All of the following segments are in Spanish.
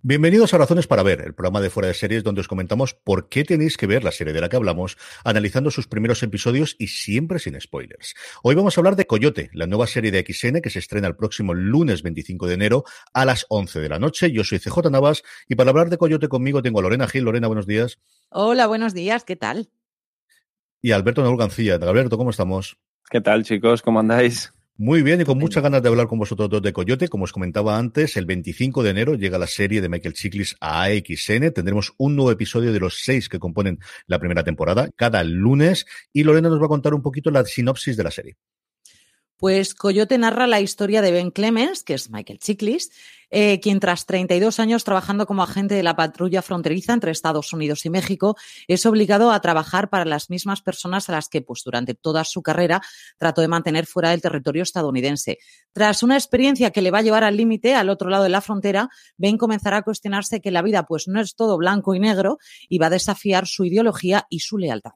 Bienvenidos a Razones para Ver, el programa de fuera de series donde os comentamos por qué tenéis que ver la serie de la que hablamos, analizando sus primeros episodios y siempre sin spoilers. Hoy vamos a hablar de Coyote, la nueva serie de XN que se estrena el próximo lunes 25 de enero a las 11 de la noche. Yo soy CJ Navas y para hablar de Coyote conmigo tengo a Lorena Gil. Lorena, buenos días. Hola, buenos días, ¿qué tal? Y Alberto Gancilla. Alberto, ¿cómo estamos? ¿Qué tal, chicos? ¿Cómo andáis? Muy bien, y con muchas ganas de hablar con vosotros dos de Coyote. Como os comentaba antes, el 25 de enero llega la serie de Michael Chiklis a AXN. Tendremos un nuevo episodio de los seis que componen la primera temporada, cada lunes. Y Lorena nos va a contar un poquito la sinopsis de la serie. Pues Coyote narra la historia de Ben Clemens, que es Michael Chiklis, eh, quien tras 32 años trabajando como agente de la patrulla fronteriza entre Estados Unidos y México, es obligado a trabajar para las mismas personas a las que, pues, durante toda su carrera trató de mantener fuera del territorio estadounidense. Tras una experiencia que le va a llevar al límite, al otro lado de la frontera, Ben comenzará a cuestionarse que la vida, pues, no es todo blanco y negro y va a desafiar su ideología y su lealtad.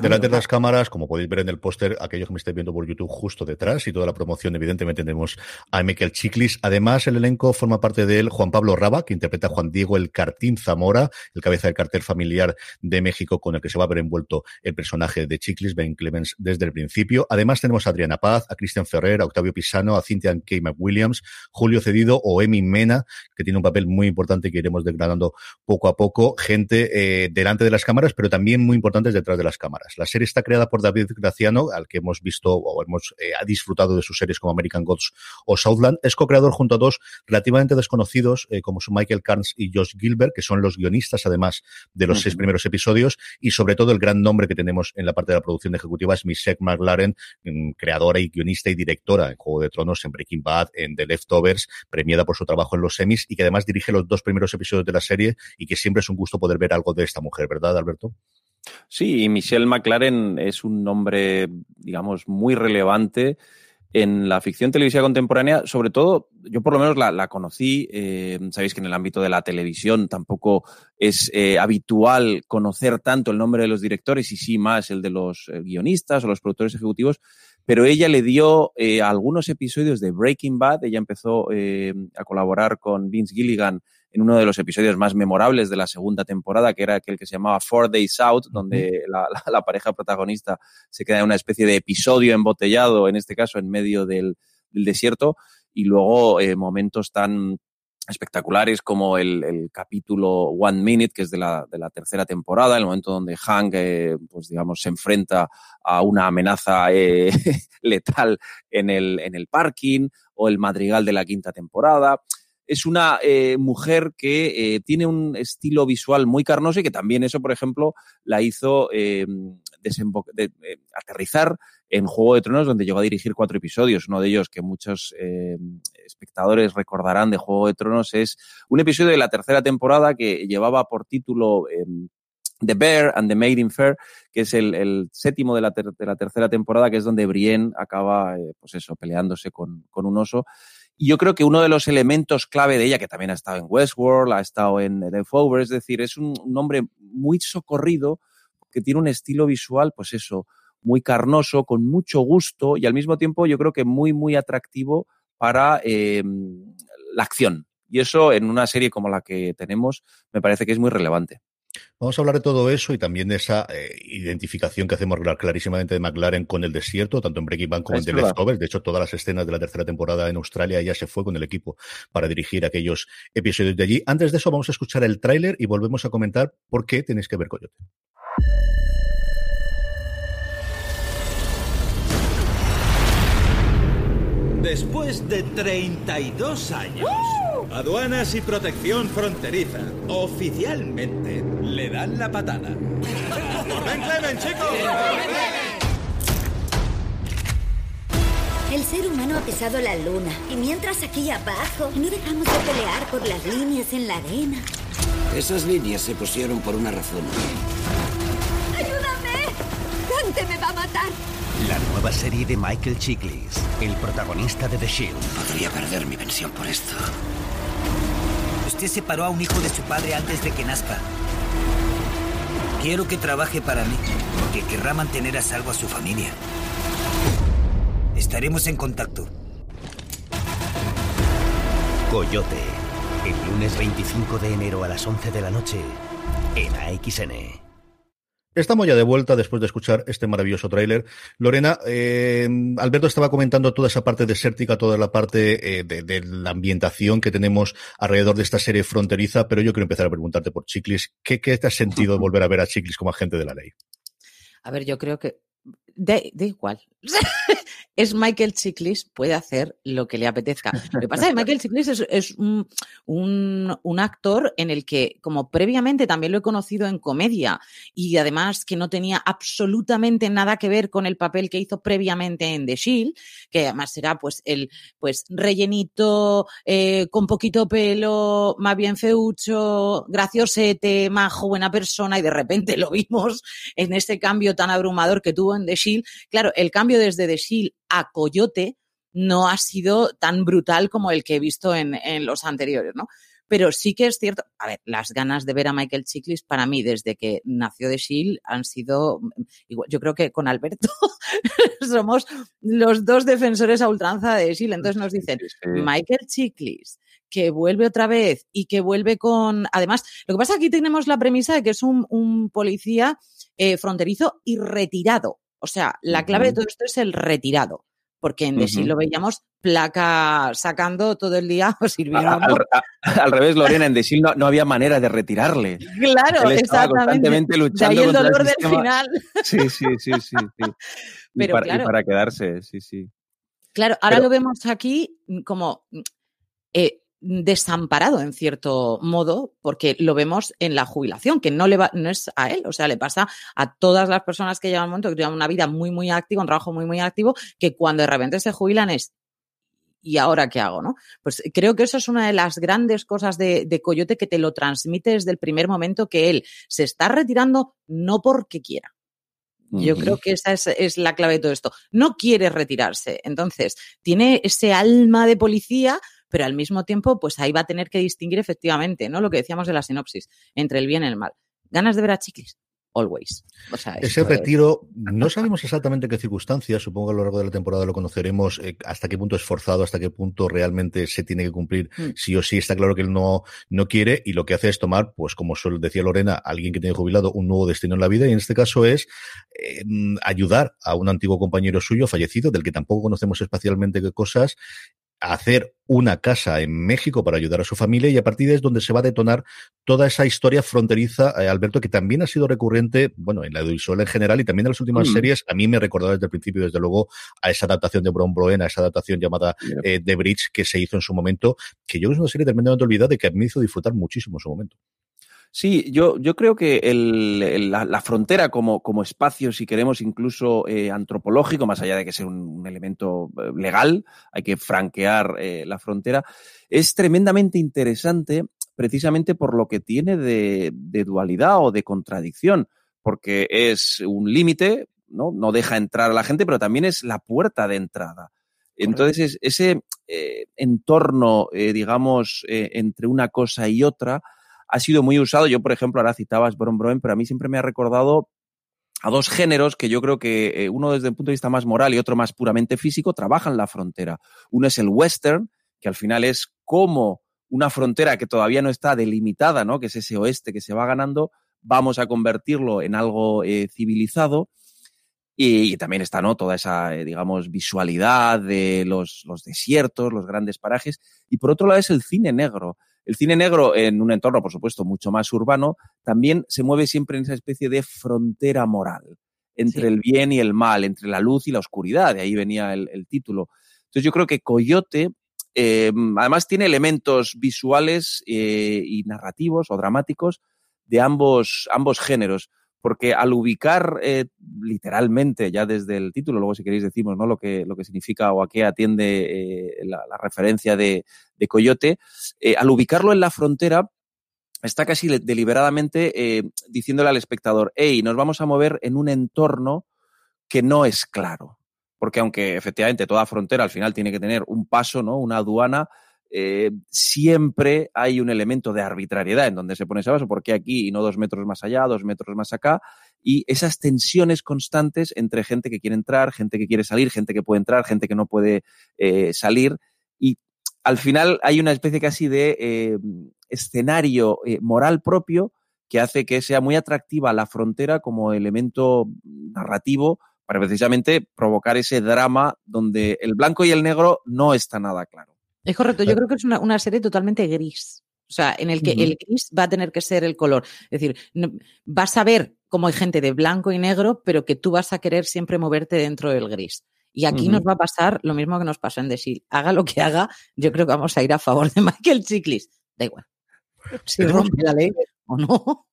Delante de las cámaras, como podéis ver en el póster, aquellos que me estáis viendo por YouTube justo detrás y toda la promoción, evidentemente tenemos a Michael Chiklis. Además, el elenco forma parte de él Juan Pablo Raba, que interpreta a Juan Diego El Cartín Zamora, el cabeza del cartel familiar de México con el que se va a ver envuelto el personaje de Chiklis, Ben Clemens, desde el principio. Además, tenemos a Adriana Paz, a Cristian Ferrer, a Octavio Pisano, a Cynthia K. McWilliams, Julio Cedido o Emi Mena, que tiene un papel muy importante que iremos degradando poco a poco. Gente eh, delante de las cámaras, pero también muy importantes detrás de las cámaras. La serie está creada por David Graciano, al que hemos visto o hemos eh, disfrutado de sus series como American Gods o Southland. Es co-creador junto a dos relativamente desconocidos, eh, como son Michael Carnes y Josh Gilbert, que son los guionistas, además, de los seis primeros episodios. Y sobre todo, el gran nombre que tenemos en la parte de la producción ejecutiva es Michelle McLaren, mm, creadora y guionista y directora en Juego de Tronos, en Breaking Bad, en The Leftovers, premiada por su trabajo en los semis y que además dirige los dos primeros episodios de la serie y que siempre es un gusto poder ver algo de esta mujer, ¿verdad, Alberto? Sí, y Michelle McLaren es un nombre, digamos, muy relevante en la ficción televisiva contemporánea, sobre todo, yo por lo menos la, conocí, eh, sabéis que en el ámbito de la televisión tampoco es eh, habitual conocer tanto el nombre de los directores y sí más el de los eh, guionistas o los productores ejecutivos, pero ella le dio algunos episodios de Breaking Bad, ella empezó a colaborar con Vince Gilligan en uno de los episodios más memorables de la segunda temporada, que era aquel que se llamaba Four Days Out, donde la, pareja protagonista se queda en una especie de episodio embotellado, en este caso en medio del, desierto, y luego eh, momentos tan espectaculares como el, capítulo One Minute, que es de la, tercera temporada, el momento donde Hank, eh, pues digamos, se enfrenta a una amenaza eh, letal en el, en el parking, o el madrigal de la quinta temporada es una eh, mujer que eh, tiene un estilo visual muy carnoso y que también eso, por ejemplo, la hizo eh, aterrizar en Juego de Tronos, donde llegó a dirigir cuatro episodios. Uno de ellos que muchos espectadores recordarán de Juego de Tronos es un episodio de la tercera temporada que llevaba por título The Bear and the Maiden Fair, que es el, séptimo de la, de la, tercera temporada, que es donde Brienne acaba, pues eso, peleándose con, con un oso. Y yo creo que uno de los elementos clave de ella, que también ha estado en Westworld, ha estado en The Over, es decir, es un, hombre muy socorrido, que tiene un estilo visual, pues eso, muy carnoso, con mucho gusto y al mismo tiempo yo creo que muy, muy atractivo para eh, la acción. Y eso en una serie como la que tenemos me parece que es muy relevante. Vamos a hablar de todo eso y también de esa eh, identificación que hacemos clarísimamente de McLaren con el desierto, tanto en Breaking Bad como en The Leftovers. De hecho, todas las escenas de la tercera temporada en Australia ya se fue con el equipo para dirigir aquellos episodios de allí. Antes de eso, vamos a escuchar el tráiler y volvemos a comentar por qué tenéis que ver Coyote. Después de 32 años, aduanas y protección fronteriza oficialmente le dan la patada. ¡Ven, Clemen, chicos! El ser humano ha pisado la luna y mientras aquí abajo no dejamos de pelear por las líneas en la arena. Esas líneas se pusieron por una razón. ¡Ayúdame! ¡Dante me va a matar! La nueva serie de Michael Chiklis, el protagonista de The Shield. Podría perder mi pensión por esto. Usted separó a un hijo de su padre antes de que nazca. Quiero que trabaje para mí, porque querrá mantener a salvo a su familia. Estaremos en contacto. Coyote, el lunes 25 de enero a las 11 de la noche, en AXN. Estamos ya de vuelta después de escuchar este maravilloso tráiler. Lorena, eh, Alberto estaba comentando toda esa parte desértica, toda la parte eh, de, la ambientación que tenemos alrededor de esta serie fronteriza, pero yo quiero empezar a preguntarte por Chiclis. ¿Qué, qué te has sentido volver a ver a Chiclis como agente de la ley? A ver, yo creo que da, igual. es Michael Chiklis, puede hacer lo que le apetezca. Lo que pasa es que Michael Chiklis es, un, un, actor en el que, como previamente también lo he conocido en comedia, y además que no tenía absolutamente nada que ver con el papel que hizo previamente en The Shield, que además era pues el pues rellenito, eh, con poquito pelo, más bien feucho, graciosete, majo, buena persona, y de repente lo vimos en ese cambio tan abrumador que tuvo en The Shield. Claro, el cambio desde The Shield a Coyote no ha sido tan brutal como el que he visto en, los anteriores, ¿no? Pero sí que es cierto, a ver, las ganas de ver a Michael Chiklis para mí desde que nació de Shield han sido, igual, yo creo que con Alberto somos los dos defensores a ultranza de Shield, entonces nos dicen, Michael Chiklis, que vuelve otra vez y que vuelve con, además, lo que pasa aquí tenemos la premisa de que es un, policía eh, fronterizo y retirado, o sea, la clave de todo esto es el retirado, porque en Desi lo veíamos placa sacando todo el día sirviendo. Al, revés, Lorena, en Desil no, no, había manera de retirarle. Claro, exactamente. luchando de ahí el dolor del final. Sí, sí, sí, sí. y, para, quedarse, sí, sí. Claro, ahora lo vemos aquí como eh, desamparado en cierto modo porque lo vemos en la jubilación, que no le va, no es a él, o sea, le pasa a todas las personas que llevan un momento que llevan una vida muy, muy activa, un trabajo muy, muy activo, que cuando de repente se jubilan es ¿y ahora qué hago? ¿no? Pues creo que eso es una de las grandes cosas de, Coyote que te lo transmite desde el primer momento que él se está retirando no porque quiera. Yo creo que esa es, es, la clave de todo esto. No quiere retirarse. Entonces, tiene ese alma de policía, pero al mismo tiempo, pues ahí va a tener que distinguir efectivamente, ¿no? Lo que decíamos de la sinopsis, entre el bien y el mal. ¿Ganas de ver a Chiclis? Always. Ese retiro, no sabemos exactamente qué circunstancias, supongo que a lo largo de la temporada lo conoceremos, eh, hasta qué punto es forzado, hasta qué punto realmente se tiene que cumplir mm. sí o sí. Está claro que él no, no quiere y lo que hace es tomar, pues como decía Lorena, alguien que tiene jubilado un nuevo destino en la vida y en este caso es eh, ayudar a un antiguo compañero suyo fallecido, del que tampoco conocemos especialmente qué cosas, hacer una casa en México para ayudar a su familia y a partir de ahí es donde se va a detonar toda esa historia fronteriza, eh, Alberto, que también ha sido recurrente, bueno, en la audiovisual en general y también en las últimas mm. series. A mí me recordado desde el principio, desde luego, a esa adaptación de Brown Broen, a esa adaptación llamada eh, The Bridge que se hizo en su momento, que yo es una serie tremendamente olvidada y que me hizo disfrutar muchísimo en su momento. Sí, yo, yo creo que el, la, frontera como, como espacio, si queremos, incluso eh, antropológico, más allá de que sea un, elemento eh, legal, hay que franquear eh, la frontera, es tremendamente interesante precisamente por lo que tiene de, de dualidad o de contradicción, porque es un límite, ¿no? no deja entrar a la gente, pero también es la puerta de entrada. Entonces, ese entorno, digamos, entre una cosa y otra, ha sido muy usado. Yo, por ejemplo, ahora citabas Bron Broen, pero a mí siempre me ha recordado a dos géneros que yo creo que eh, uno desde el punto de vista más moral y otro más puramente físico trabajan la frontera. Uno es el western, que al final es como una frontera que todavía no está delimitada, ¿no? que es ese oeste que se va ganando, vamos a convertirlo en algo eh, civilizado. Y, también está, ¿no? Toda esa, eh, digamos, visualidad de los, los, desiertos, los grandes parajes. Y por otro lado es el cine negro. El cine negro, en un entorno, por supuesto, mucho más urbano, también se mueve siempre en esa especie de frontera moral entre el bien y el mal, entre la luz y la oscuridad. De ahí venía el, el título. Entonces yo creo que Coyote, eh, además, tiene elementos visuales eh, y narrativos o dramáticos de ambos, ambos géneros porque al ubicar eh, literalmente, ya desde el título, luego si queréis decimos ¿no? lo, que, lo que significa o a qué atiende eh, la, referencia de, Coyote, eh, al ubicarlo en la frontera, está casi deliberadamente diciéndole al espectador, hey, nos vamos a mover en un entorno que no es claro. Porque aunque efectivamente toda frontera al final tiene que tener un paso, ¿no? Una aduana, eh, siempre hay un elemento de arbitrariedad en donde se pone ese vaso, porque aquí y no dos metros más allá, dos metros más acá, y esas tensiones constantes entre gente que quiere entrar, gente que quiere salir, gente que puede entrar, gente que no puede eh, salir, y al final hay una especie casi de eh, escenario moral propio que hace que sea muy atractiva la frontera como elemento narrativo para precisamente provocar ese drama donde el blanco y el negro no está nada claro. Es correcto, yo creo que es una, una serie totalmente gris. O sea, en el que uh -huh. el gris va a tener que ser el color. Es decir, no, vas a ver cómo hay gente de blanco y negro, pero que tú vas a querer siempre moverte dentro del gris. Y aquí uh -huh. nos va a pasar lo mismo que nos pasó en The. Haga lo que haga, yo creo que vamos a ir a favor de Michael Chiklis. Da igual. Si rompe la ley o no.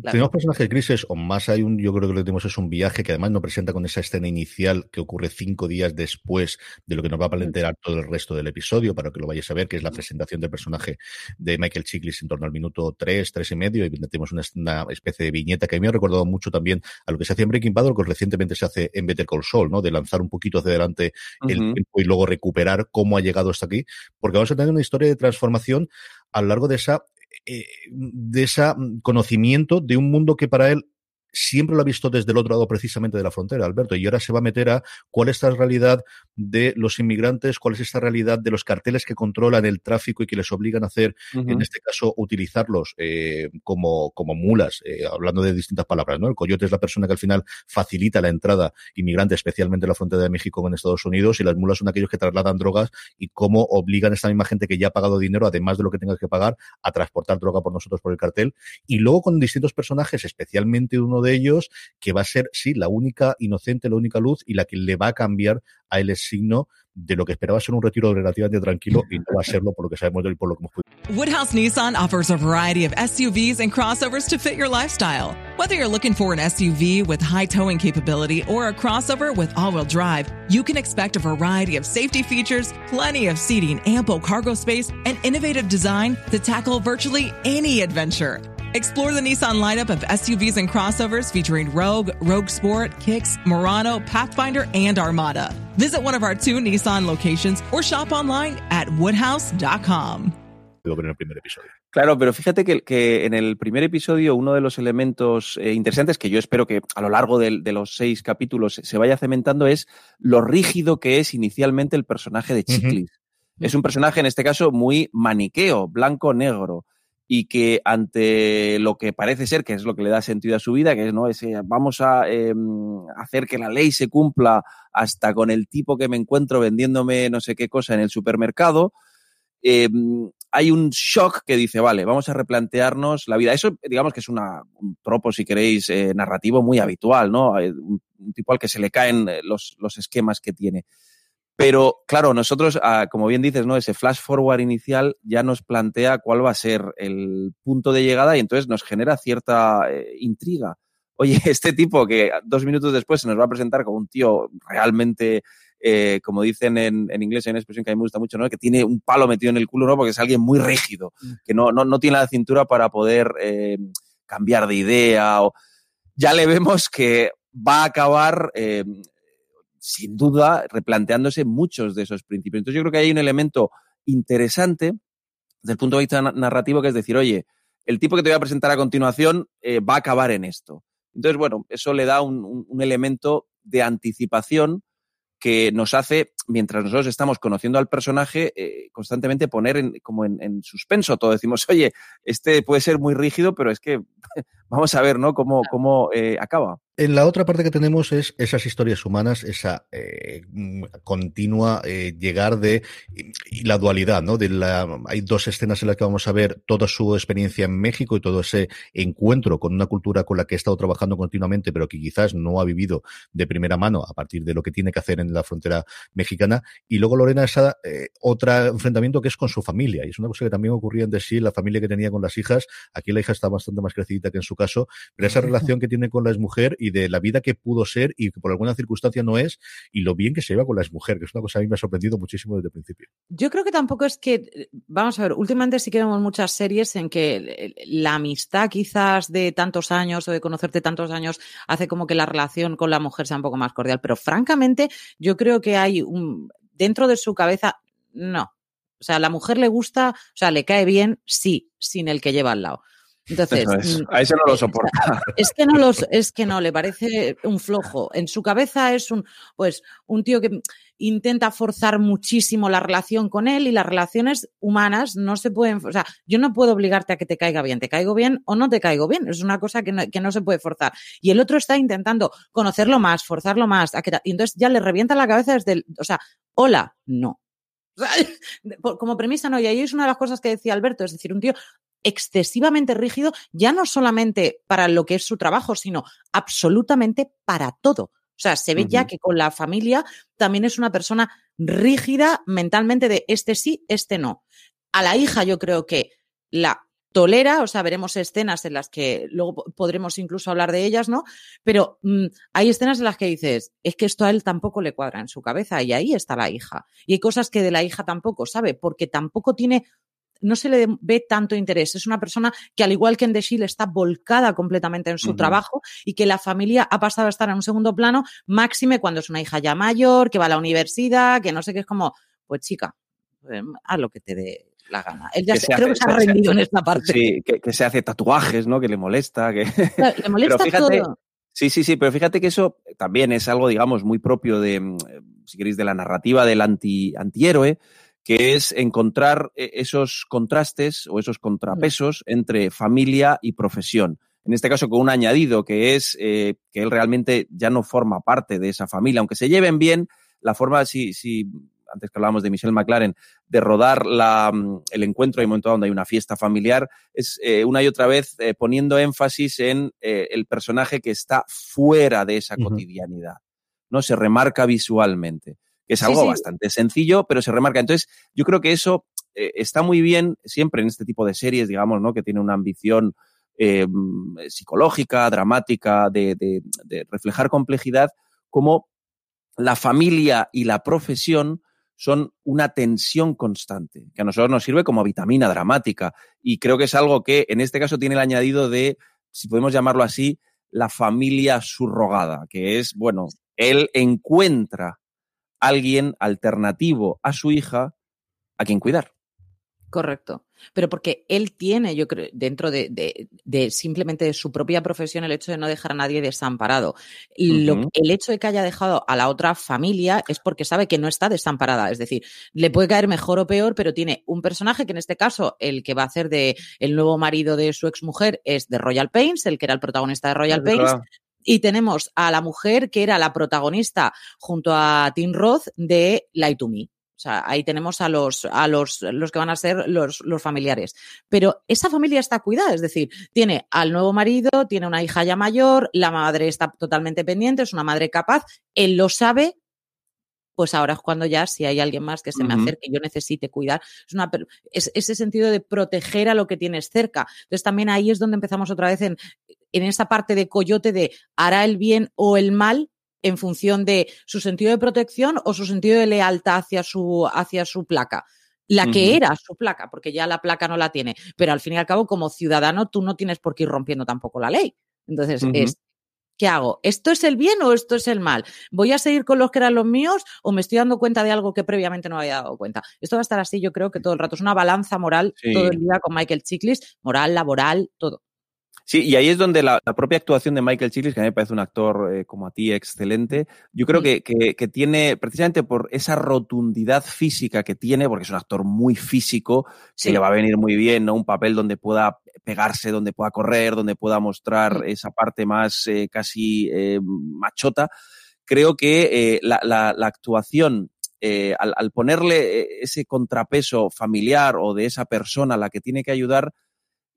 Claro. Tenemos personajes grises, o más hay un, yo creo que lo que tenemos es un viaje que además nos presenta con esa escena inicial que ocurre cinco días después de lo que nos va a plantear todo el resto del episodio, para que lo vayáis a ver, que es la presentación del personaje de Michael Chiklis en torno al minuto tres, tres y medio, y tenemos una, una, especie de viñeta que a mí me ha recordado mucho también a lo que se hacía en Breaking Bad, o que recientemente se hace en Better Call Saul, ¿no? De lanzar un poquito hacia adelante uh -huh. el tiempo y luego recuperar cómo ha llegado hasta aquí, porque vamos a tener una historia de transformación a lo largo de esa de ese conocimiento de un mundo que para él siempre lo ha visto desde el otro lado precisamente de la frontera, Alberto, y ahora se va a meter a cuál es esta realidad de los inmigrantes, cuál es esta realidad de los carteles que controlan el tráfico y que les obligan a hacer, uh -huh. en este caso, utilizarlos eh, como, como mulas, eh, hablando de distintas palabras, ¿no? El coyote es la persona que al final facilita la entrada inmigrante, especialmente en la frontera de México con Estados Unidos, y las mulas son aquellos que trasladan drogas y cómo obligan a esta misma gente que ya ha pagado dinero, además de lo que tenga que pagar, a transportar droga por nosotros por el cartel, y luego con distintos personajes, especialmente uno de ellos, que va a ser, sí, la única inocente, la única luz y la que le va a cambiar a él el signo de lo que esperaba ser un retiro relativamente tranquilo y no va a serlo por lo que sabemos de él por lo que hemos podido. Woodhouse Nissan offers a variety of SUVs and crossovers to fit your lifestyle. Whether you're looking for an SUV with high towing capability or a crossover with all-wheel drive, you can expect a variety of safety features, plenty of seating, ample cargo space, and innovative design to tackle virtually any adventure. Explore the Nissan lineup of SUVs and crossovers featuring Rogue, Rogue Sport, Kicks, Murano, Pathfinder, and Armada. Visit one of our two Nissan locations or shop online at woodhouse.com. En el primer episodio. Claro, pero fíjate que, que, en el primer episodio uno de los elementos eh, interesantes que yo espero que a lo largo de, de, los seis capítulos se vaya cementando es lo rígido que es inicialmente el personaje de Chiclis. Uh -huh. Es un personaje en este caso muy maniqueo, blanco-negro y que ante lo que parece ser que es lo que le da sentido a su vida, que es no vamos a eh, hacer que la ley se cumpla hasta con el tipo que me encuentro vendiéndome no sé qué cosa en el supermercado, eh, hay un shock que dice, vale, vamos a replantearnos la vida. Eso, digamos que es una, un tropo, si queréis, eh, narrativo muy habitual, ¿no? Un, un, tipo al que se le caen eh, los, los esquemas que tiene. Pero claro, nosotros, ah, como bien dices, ¿no? Ese flash forward inicial ya nos plantea cuál va a ser el punto de llegada y entonces nos genera cierta eh, intriga. Oye, este tipo que dos minutos después se nos va a presentar como un tío realmente, eh, como dicen en, en, inglés, hay una expresión que a mí me gusta mucho, ¿no? Que tiene un palo metido en el culo, ¿no? Porque es alguien muy rígido, que no, no, no tiene la cintura para poder eh, cambiar de idea o ya le vemos que va a acabar eh, sin duda, replanteándose muchos de esos principios. Entonces yo creo que hay un elemento interesante desde el punto de vista narrativo, que es decir, oye, el tipo que te voy a presentar a continuación eh, va a acabar en esto. Entonces, bueno, eso le da un, un- un elemento de anticipación que nos hace, mientras nosotros estamos conociendo al personaje, eh, constantemente poner en, como en, en suspenso todo. Decimos, oye, este puede ser muy rígido, pero es que vamos a ver, ¿no? Cómo, cómo eh, acaba. En la otra parte que tenemos es esas historias humanas, esa eh, continua eh, llegar de y, y la dualidad, ¿no? De la, hay dos escenas en las que vamos a ver toda su experiencia en México y todo ese encuentro con una cultura con la que ha estado trabajando continuamente, pero que quizás no ha vivido de primera mano a partir de lo que tiene que hacer en la frontera mexicana. Y luego Lorena esa eh, otra enfrentamiento que es con su familia y es una cosa que también ocurría en de sí la familia que tenía con las hijas. Aquí la hija está bastante más crecidita que en su caso, pero esa relación que tiene con la exmujer y de la vida que pudo ser y que por alguna circunstancia no es y lo bien que se lleva con la exmujer, que es una cosa que a mí me ha sorprendido muchísimo desde el principio. Yo creo que tampoco es que, vamos a ver, últimamente sí que vemos muchas series en que la amistad quizás de tantos años o de conocerte tantos años hace como que la relación con la mujer sea un poco más cordial, pero francamente yo creo que hay dentro de su cabeza, no. O sea, a la mujer le gusta, o sea, le cae bien, sí, sin el que lleva al lado. Entonces, es. mm, A eso no lo soporta. es que no los, es que no, le parece un flojo. En su cabeza es un, pues, un tío que intenta forzar muchísimo la relación con él y las relaciones humanas no se pueden, o sea, yo no puedo obligarte a que te caiga bien, te caigo bien o no te caigo bien, es una cosa que no, que no se puede forzar. Y el otro está intentando conocerlo más, forzarlo más, a que, y entonces ya le revienta la cabeza desde el, o sea, hola, no. O sea, por- como premisa no, y ahí es una de las cosas que decía Alberto, es decir, un tío excesivamente rígido, ya no solamente para lo que es su trabajo, sino absolutamente para todo. O sea, se ve ya que con la familia también es una persona rígida mentalmente de este sí, este no. A la hija yo creo que la tolera, o sea, veremos escenas en las que luego po- podremos incluso hablar de ellas, ¿no? Pero mm, hay escenas en las que dices, es que esto a él tampoco le cuadra en su cabeza y ahí está la hija. Y hay cosas que de la hija tampoco sabe, porque tampoco tiene no se le ve tanto interés. Es una persona que, al igual que en The Shield, está volcada completamente en su trabajo y que la familia ha pasado a estar en un segundo plano, máxime cuando es una hija ya mayor, que va a la universidad, que no sé qué es como, pues chica, eh, haz lo que te dé la gana. Él ya Que se, se creo que se ha se- rendido en esta parte. Sí, que, que se hace tatuajes, ¿no? Que le molesta, que... Claro, Le molesta Pero fíjate, todo. Sí, sí, sí, pero fíjate que eso también es algo, digamos, muy propio de, mm, si queréis, de la narrativa del anti, antihéroe, que es encontrar eh, esos contrastes o esos contrapesos entre familia y profesión. En este caso, con un añadido que es eh, que él realmente ya no forma parte de esa familia, aunque se lleven bien, la forma, si, si antes que hablábamos de Michelle McLaren, de rodar la, mm, el encuentro, hay un momento donde hay una fiesta familiar, es eh, una y otra vez eh, poniendo énfasis en eh, el personaje que está fuera de esa cotidianidad. ¿no? Se remarca visualmente. Que Es Sí, algo sí. bastante sencillo, pero se remarca. Entonces, yo creo que eso eh, está muy bien siempre en este tipo de series, digamos, ¿no? Que tiene una ambición eh, psicológica, dramática, de, de- de reflejar complejidad, como la familia y la profesión son una tensión constante, que a nosotros nos sirve como vitamina dramática. Y creo que es algo que en este caso tiene el añadido de, si podemos llamarlo así, la familia subrogada, que es, bueno, él encuentra alguien alternativo a su hija a quien cuidar. Correcto. Pero porque él tiene, yo creo, dentro de, de- de simplemente de su propia profesión, el hecho de no dejar a nadie desamparado. Lo- el hecho de que haya dejado a la otra familia es porque sabe que no está desamparada. Es decir, le puede caer mejor o peor, pero tiene un personaje que en este caso, el que va a hacer de el nuevo marido de su exmujer es de Royal Pains, el que era el protagonista de Royal Pains. Y tenemos a la mujer que era la protagonista junto a Tim Roth de Lie to Me. O sea, ahí tenemos a los, a los, los que van a ser los, los familiares. Pero esa familia está cuidada, es decir, tiene al nuevo marido, tiene una hija ya mayor, la madre está totalmente pendiente, es una madre capaz, él lo sabe, pues ahora es cuando ya, si hay alguien más que se me acerque yo necesite cuidar, es, una, es ese sentido de proteger a lo que tienes cerca. Entonces también ahí es donde empezamos otra vez en, en esa parte de coyote de hará el bien o el mal en función de su sentido de protección o su sentido de lealtad hacia su, hacia su placa. La que era su placa, porque ya la placa no la tiene. Pero al fin y al cabo, como ciudadano, tú no tienes por qué ir rompiendo tampoco la ley. Entonces, es, ¿qué hago? ¿Esto es el bien o esto es el mal? ¿Voy a seguir con los que eran los míos o me estoy dando cuenta de algo que previamente no había dado cuenta? Esto va a estar así, yo creo que todo el rato. Es una balanza moral Sí. todo el día con Michael Chiklis, moral, laboral, todo. Sí, y ahí es donde la, propia actuación de Michael Chiklis, que a mí me parece un actor eh, como a ti excelente, yo creo que, que, tiene, precisamente por esa rotundidad física que tiene, porque es un actor muy físico, que le va a venir muy bien, ¿no? Un papel donde pueda pegarse, donde pueda correr, donde pueda mostrar esa parte más eh, casi eh, machota. Creo que la, la, la, actuación al, al, ponerle ese contrapeso familiar o de esa persona a la que tiene que ayudar,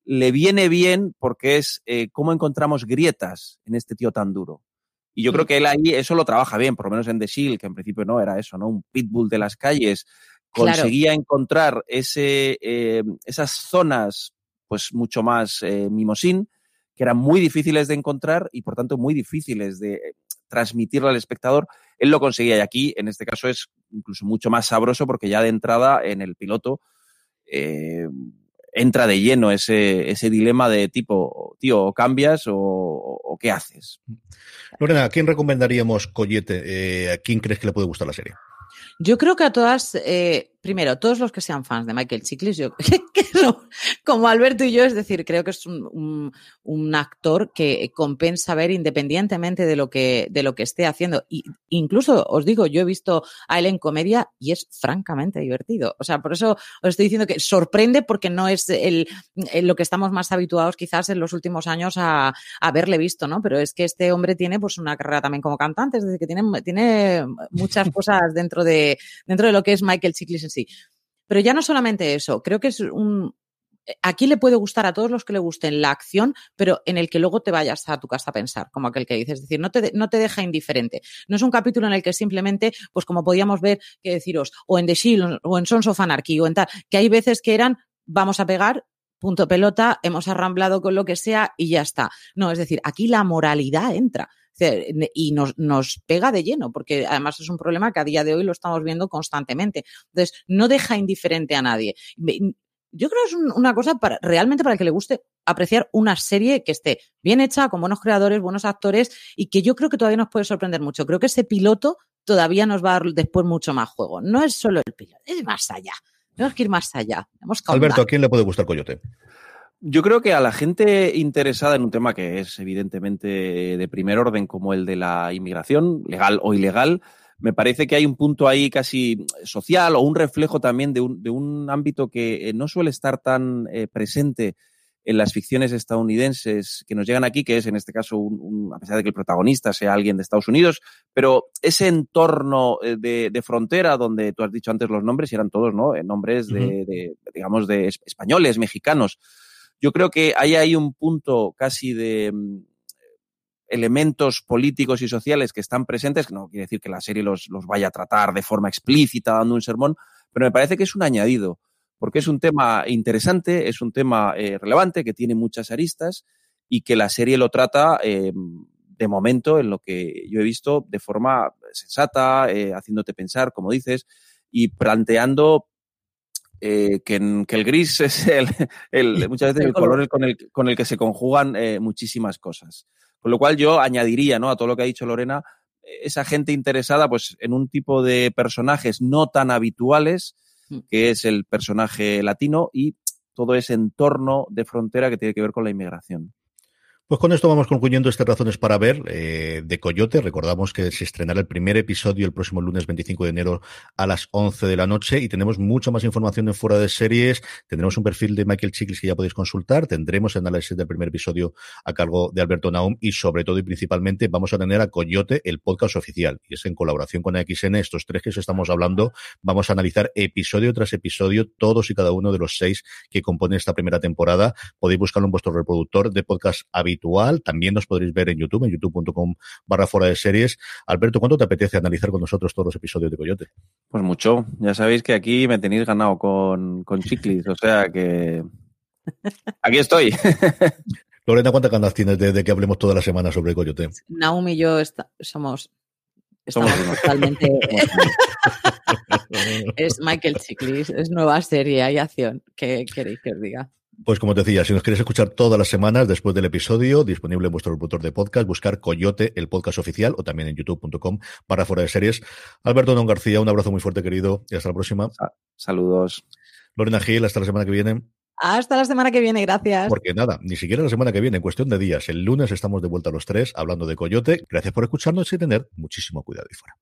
le viene bien porque es eh, cómo encontramos grietas en este tío tan duro. Y yo creo que él ahí eso lo trabaja bien, por lo menos en The Shield, que en principio no era eso, ¿no? Un pitbull de las calles. Conseguía encontrar ese, eh, esas zonas, pues mucho más eh, mimosín, que eran muy difíciles de encontrar y por tanto muy difíciles de transmitirle al espectador. Él lo conseguía y aquí, en este caso, es incluso mucho más sabroso porque ya de entrada en el piloto entra de lleno ese, ese dilema de tipo, tío, o cambias o, qué haces. Lorena, ¿a quién recomendaríamos Collete? Eh, ¿A quién crees que le puede gustar la serie? Yo creo que a todas, eh, primero, todos los que sean fans de Michael Chiklis, yo, como Alberto y yo, es decir, creo que es un, un, actor que compensa ver independientemente de lo que, de lo que esté haciendo. Y incluso os digo, yo he visto a él en comedia y es francamente divertido. O sea, por eso os estoy diciendo que sorprende porque no es el, lo que estamos más habituados quizás en los últimos años a, a haberle visto, ¿no? Pero es que este hombre tiene pues una carrera también como cantante, es decir, que tiene, tiene muchas cosas dentro de, dentro de lo que es Michael Chiklis sí. Pero ya no solamente eso, creo que es un, aquí le puede gustar a todos los que le gusten la acción, pero en el que luego te vayas a tu casa a pensar, como aquel que dices. Es decir, no te, no te deja indiferente. No es un capítulo en el que simplemente, pues como podíamos ver, que deciros, o en The Shield, o en Sons of Anarchy, o en tal, que hay veces que eran, vamos a pegar, punto pelota, hemos arramblado con lo que sea y ya está. No, es decir, aquí la moralidad entra y nos, nos pega de lleno, porque además es un problema que a día de hoy lo estamos viendo constantemente. Entonces, no deja indiferente a nadie. Yo creo que es una cosa para, realmente para el que le guste apreciar una serie que esté bien hecha, con buenos creadores, buenos actores y que yo creo que todavía nos puede sorprender mucho. Creo que ese piloto todavía nos va a dar después mucho más juego. No es solo el piloto, es más allá. Tenemos que ir más allá. Alberto, ¿a quién le puede gustar Coyote? Yo creo que a la gente interesada en un tema que es evidentemente de primer orden como el de la inmigración, legal o ilegal, me parece que hay un punto ahí casi social o un reflejo también de un, de un ámbito que eh, no suele estar tan eh, presente en las ficciones estadounidenses que nos llegan aquí, que es en este caso, un, a pesar de que el protagonista sea alguien de Estados Unidos, pero ese entorno eh, de, de frontera donde tú has dicho antes los nombres y eran todos, ¿no? Nombres de, de digamos, de españoles, mexicanos. Yo creo que ahí hay un punto casi de mm, elementos políticos y sociales que están presentes, que no quiere decir que la serie los, los vaya a tratar de forma explícita dando un sermón, pero me parece que es un añadido, porque es un tema interesante, es un tema eh, relevante, que tiene muchas aristas y que la serie lo trata eh, de momento, en lo que yo he visto, de forma sensata, eh, haciéndote pensar, como dices, y planteando eh, que, el gris es el, el muchas veces el color con el, con el que se conjugan eh, muchísimas cosas. Con lo cual yo añadiría ¿no? a todo lo que ha dicho Lorena, esa gente interesada pues, en un tipo de personajes no tan habituales, mm. que es el personaje latino y todo ese entorno de frontera que tiene que ver con la inmigración. Pues con esto vamos concluyendo estas razones para ver eh, de Coyote. Recordamos que se estrenará el primer episodio el próximo lunes 25 de enero a las 11 de la noche y tenemos mucha más información en fuera de series. Tendremos un perfil de Michael Chiklis que ya podéis consultar. Tendremos análisis del primer episodio a cargo de Alberto Naum y sobre todo y principalmente vamos a tener a Coyote el podcast oficial y es en colaboración con AXN. Estos tres que os estamos hablando vamos a analizar episodio tras episodio todos y cada uno de los seis que componen esta primera temporada. Podéis buscarlo en vuestro reproductor de podcast habitual también nos podréis ver en YouTube, en youtube.com barra fuera de series. Alberto, ¿cuánto te apetece analizar con nosotros todos los episodios de Coyote? Pues mucho. Ya sabéis que aquí me tenéis ganado con, con Chiclis, o sea que aquí estoy. Lorena, ¿cuántas ganas tienes de, que hablemos toda la semana sobre Coyote? Naomi y yo somos Estamos totalmente. es Michael Chiklis, es nueva serie, hay acción. ¿Qué queréis que os diga? Pues como te decía, si nos queréis escuchar todas las semanas después del episodio, disponible en vuestro reproductor de podcast, buscar Coyote, el podcast oficial, o también en youtube.com para fuera de series. Alberto Don García, un abrazo muy fuerte, querido, y hasta la próxima. Saludos. Lorena Gil, hasta la semana que viene. Hasta la semana que viene, gracias. Porque nada, ni siquiera la semana que viene, en cuestión de días. El lunes estamos de vuelta a los tres hablando de Coyote. Gracias por escucharnos y tener muchísimo cuidado ahí fuera.